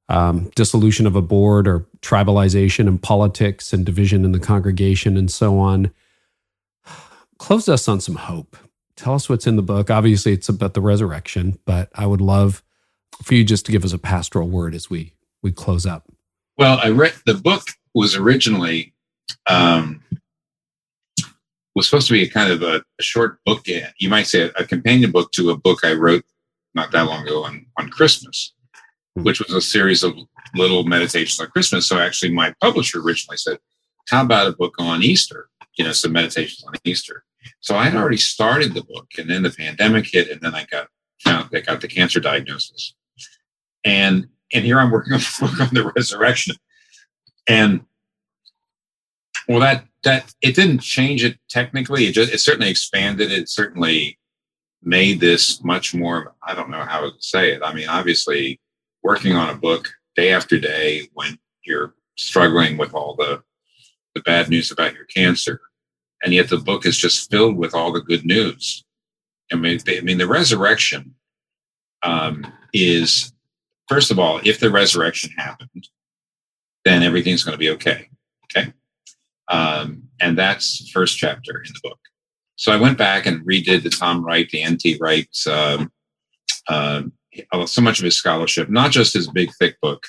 um, dissolution of a board or tribalization in politics and division in the congregation and so on. Close us on some hope. Tell us what's in the book. Obviously, it's about the resurrection, but I would love for you just to give us a pastoral word as we we close up. Well, I read the book was originally um, was supposed to be a kind of a, a short book. You might say a, a, companion book to a book I wrote not that long ago on on Christmas, hmm. which was a series of little meditations on Christmas. So actually, my publisher originally said, "How about a book on Easter? You know, some meditations on Easter." So I had already started the book, and then the pandemic hit, and then I got found I got the cancer diagnosis, and and here I'm working on the on the resurrection, and well, that that it didn't change it technically. It just it certainly expanded. It certainly made this much more. I don't know how to say it. I mean, obviously, working on a book day after day when you're struggling with all the the bad news about your cancer, and yet the book is just filled with all the good news. I mean, I mean, the resurrection um, is first of all, if the resurrection happened, then everything's going to be okay. Okay. Um, and that's first chapter in the book. So I went back and redid the Tom Wright, the N.T. Wright, uh, so much of his scholarship, not just his big, thick book,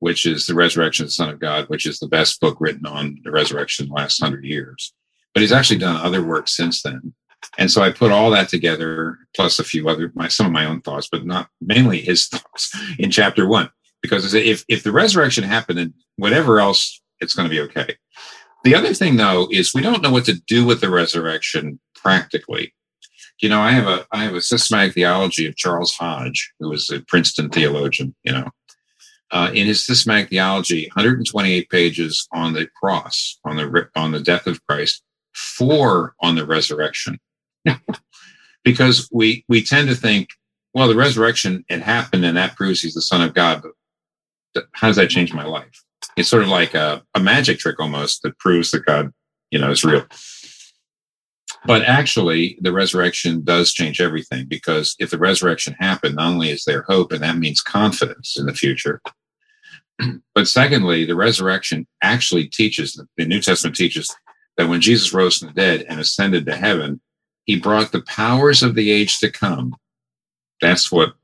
which is The Resurrection of the Son of God, which is the best book written on the resurrection in the last hundred years. But he's actually done other work since then. And so I put all that together, plus a few other, my, some of my own thoughts, but not mainly his thoughts in chapter one. Because if, if the resurrection happened and whatever else, it's going to be okay. The other thing, though, is we don't know what to do with the resurrection practically. You know, I have a I have a systematic theology of Charles Hodge, who was a Princeton theologian. You know, uh, in his systematic theology, 128 pages on the cross, on the on the death of Christ, four on the resurrection. Because we we tend to think, well, the resurrection it happened and that proves he's the Son of God. But how does that change my life? It's sort of like a, a magic trick almost that proves that God, you know, is real. But actually, the resurrection does change everything because if the resurrection happened, not only is there hope, and that means confidence in the future, but secondly, the resurrection actually teaches, the New Testament teaches that when Jesus rose from the dead and ascended to heaven, he brought the powers of the age to come. That's what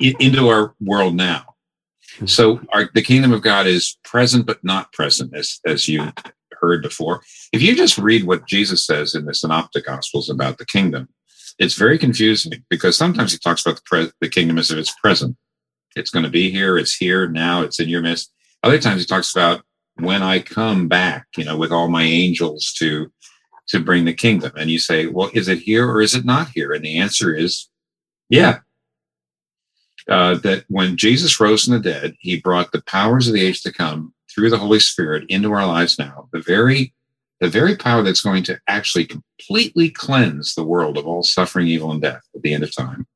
into our world now. Hmm. So our, the kingdom of God is present but not present, as as you heard before. If you just read what Jesus says in the Synoptic Gospels about the kingdom, it's very confusing because sometimes he talks about the, pre- the kingdom as if it's present. It's going to be here. It's here now. It's in your midst. Other times he talks about when I come back, you know, with all my angels to to bring the kingdom. And you say, well, is it here or is it not here? And the answer is, yeah, uh, that when Jesus rose from the dead, he brought the powers of the age to come through the Holy Spirit into our lives now. The very, the very power that's going to actually completely cleanse the world of all suffering, evil, and death at the end of time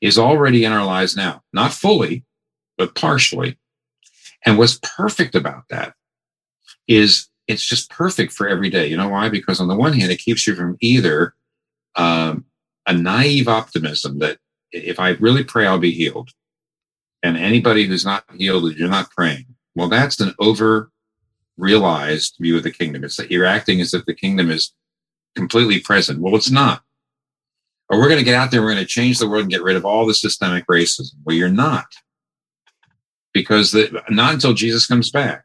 is already in our lives now. Not fully, but partially. And what's perfect about that is it's just perfect for every day. You know why? Because on the one hand, it keeps you from either um, a naive optimism that if I really pray, I'll be healed. And anybody who's not healed, you're not praying. Well, that's an over realized view of the kingdom. It's that you're acting as if the kingdom is completely present. Well, it's not. Or we're going to get out there, we're going to change the world and get rid of all the systemic racism. Well, you're not. Because the, not until Jesus comes back.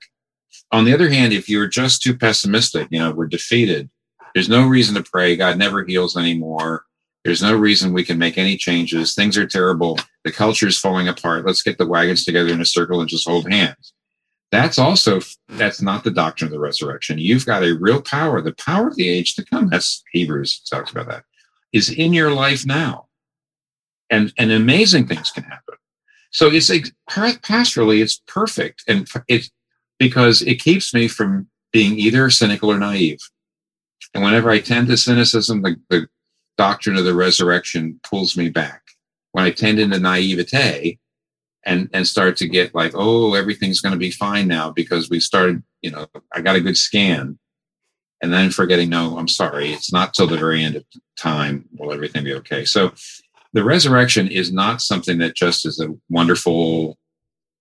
On the other hand, if you're just too pessimistic, you know, we're defeated, there's no reason to pray. God never heals anymore There's no reason we can make any changes. Things are terrible. The culture is falling apart. Let's get the wagons together in a circle and just hold hands. That's also that's not the doctrine of the resurrection. You've got a real power, the power of the age to come. That's Hebrews talks about that. Is in your life now, and and amazing things can happen. So it's pastorally, it's perfect, and it's because it keeps me from being either cynical or naive. And whenever I tend to cynicism, the, the doctrine of the resurrection pulls me back. When I tend into naivete and, and start to get like, oh, everything's going to be fine now because we started, you know, I got a good scan. And then forgetting, no, I'm sorry, it's not till the very end of time will everything be okay. So the resurrection is not something that just is a wonderful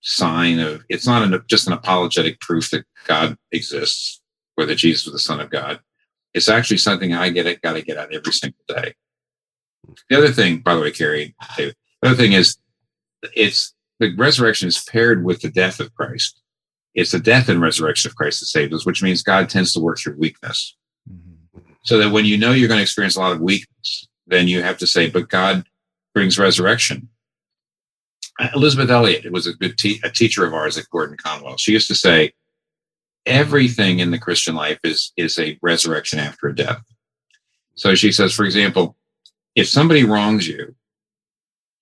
sign of, it's not an, just an apologetic proof that God exists or that Jesus was the Son of God it's actually something I get it, got to get out every single day. The other thing, by the way, Carey, the other thing is it's the resurrection is paired with the death of Christ. It's the death and resurrection of Christ that saves us, which means God tends to work through weakness. Mm-hmm. So that when you know you're going to experience a lot of weakness, then you have to say, but God brings resurrection. Elisabeth Elliot was a good te- a teacher of ours at Gordon Conwell. She used to say, everything in the Christian life is is a resurrection after a death. So she says, for example, if somebody wrongs you,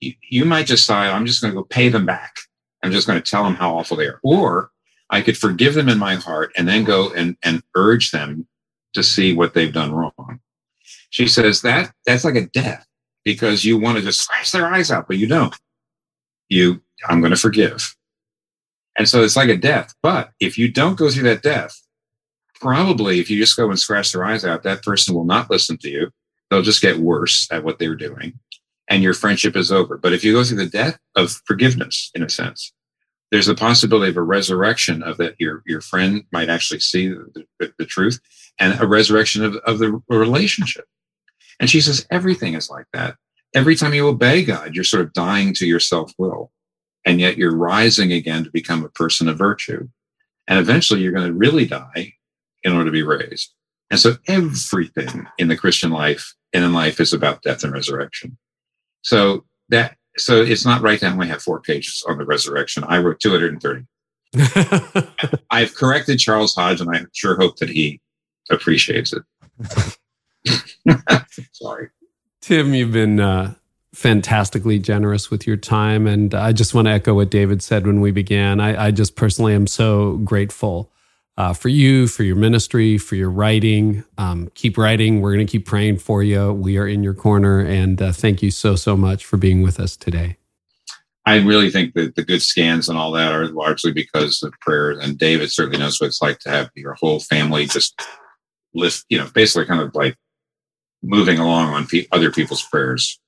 you, you might decide, I'm just going to go pay them back. I'm just going to tell them how awful they are. Or I could forgive them in my heart and then go and, and urge them to see what they've done wrong. She says that that's like a death because you want to just slice their eyes out, but you don't. You, I'm going to forgive. And so it's like a death. But if you don't go through that death, probably if you just go and scratch their eyes out, that person will not listen to you. They'll just get worse at what they're doing and your friendship is over. But if you go through the death of forgiveness, in a sense, there's the possibility of a resurrection of that your, your friend might actually see the, the, the truth and a resurrection of, of the relationship. And she says, everything is like that. Every time you obey God, you're sort of dying to your self will and yet you're rising again to become a person of virtue. And eventually you're going to really die in order to be raised. And so everything in the Christian life and in life is about death and resurrection. So that, so it's not right that I only have four pages on the resurrection. I wrote 230. I've corrected Charles Hodge and I sure hope that he appreciates it. Sorry. Tim, you've been uh, fantastically generous with your time. And I just want to echo what David said when we began. I, I just personally am so grateful uh, for you, for your ministry, for your writing. Um, keep writing. We're going to keep praying for you. We are in your corner. And uh, thank you so, so much for being with us today. I really think that the good scans and all that are largely because of prayer. And David certainly knows what it's like to have your whole family just lift, you know, basically kind of like moving along on pe- other people's prayers.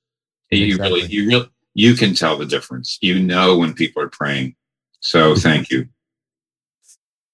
You exactly. really, you really, you can tell the difference. You know when people are praying. So thank you.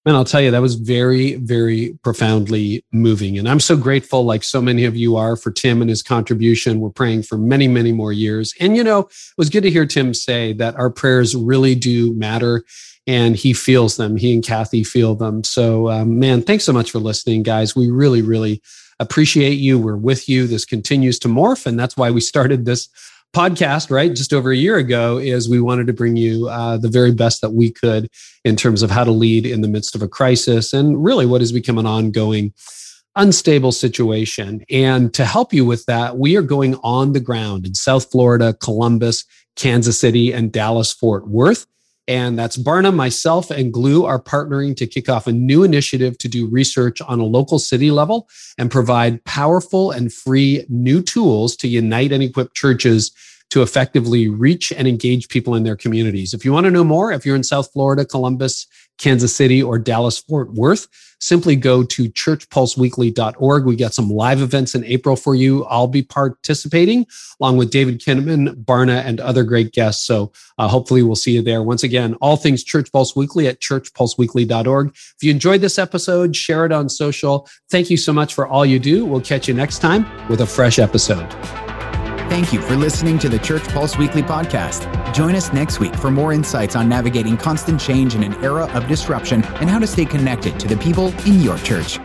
And I'll tell you, that was very, very profoundly moving. And I'm so grateful, like so many of you are, for Tim and his contribution. We're praying for many, many more years. And, you know, it was good to hear Tim say that our prayers really do matter and he feels them. He and Kathy feel them. So, um, man, thanks so much for listening, guys. We really, really appreciate you. We're with you. This continues to morph. And that's why we started this podcast, right? Just over a year ago, is we wanted to bring you uh, the very best that we could in terms of how to lead in the midst of a crisis and really what has become an ongoing unstable situation. And to help you with that, we are going on the ground in South Florida, Columbus, Kansas City, and Dallas Fort Worth. And that's Barna, myself, and Gloo are partnering to kick off a new initiative to do research on a local city level and provide powerful and free new tools to unite and equip churches to effectively reach and engage people in their communities. If you want to know more, if you're in South Florida, Columbus, Kansas City, or Dallas Fort Worth, simply go to churchpulseweekly.org. We got some live events in April for you. I'll be participating along with David Kinnaman, Barna, and other great guests. So uh, hopefully we'll see you there. Once again, all things Church Pulse Weekly at churchpulseweekly.org. If you enjoyed this episode, share it on social. Thank you so much for all you do. We'll catch you next time with a fresh episode. Thank you for listening to the Church Pulse Weekly podcast. Join us next week for more insights on navigating constant change in an era of disruption and how to stay connected to the people in your church.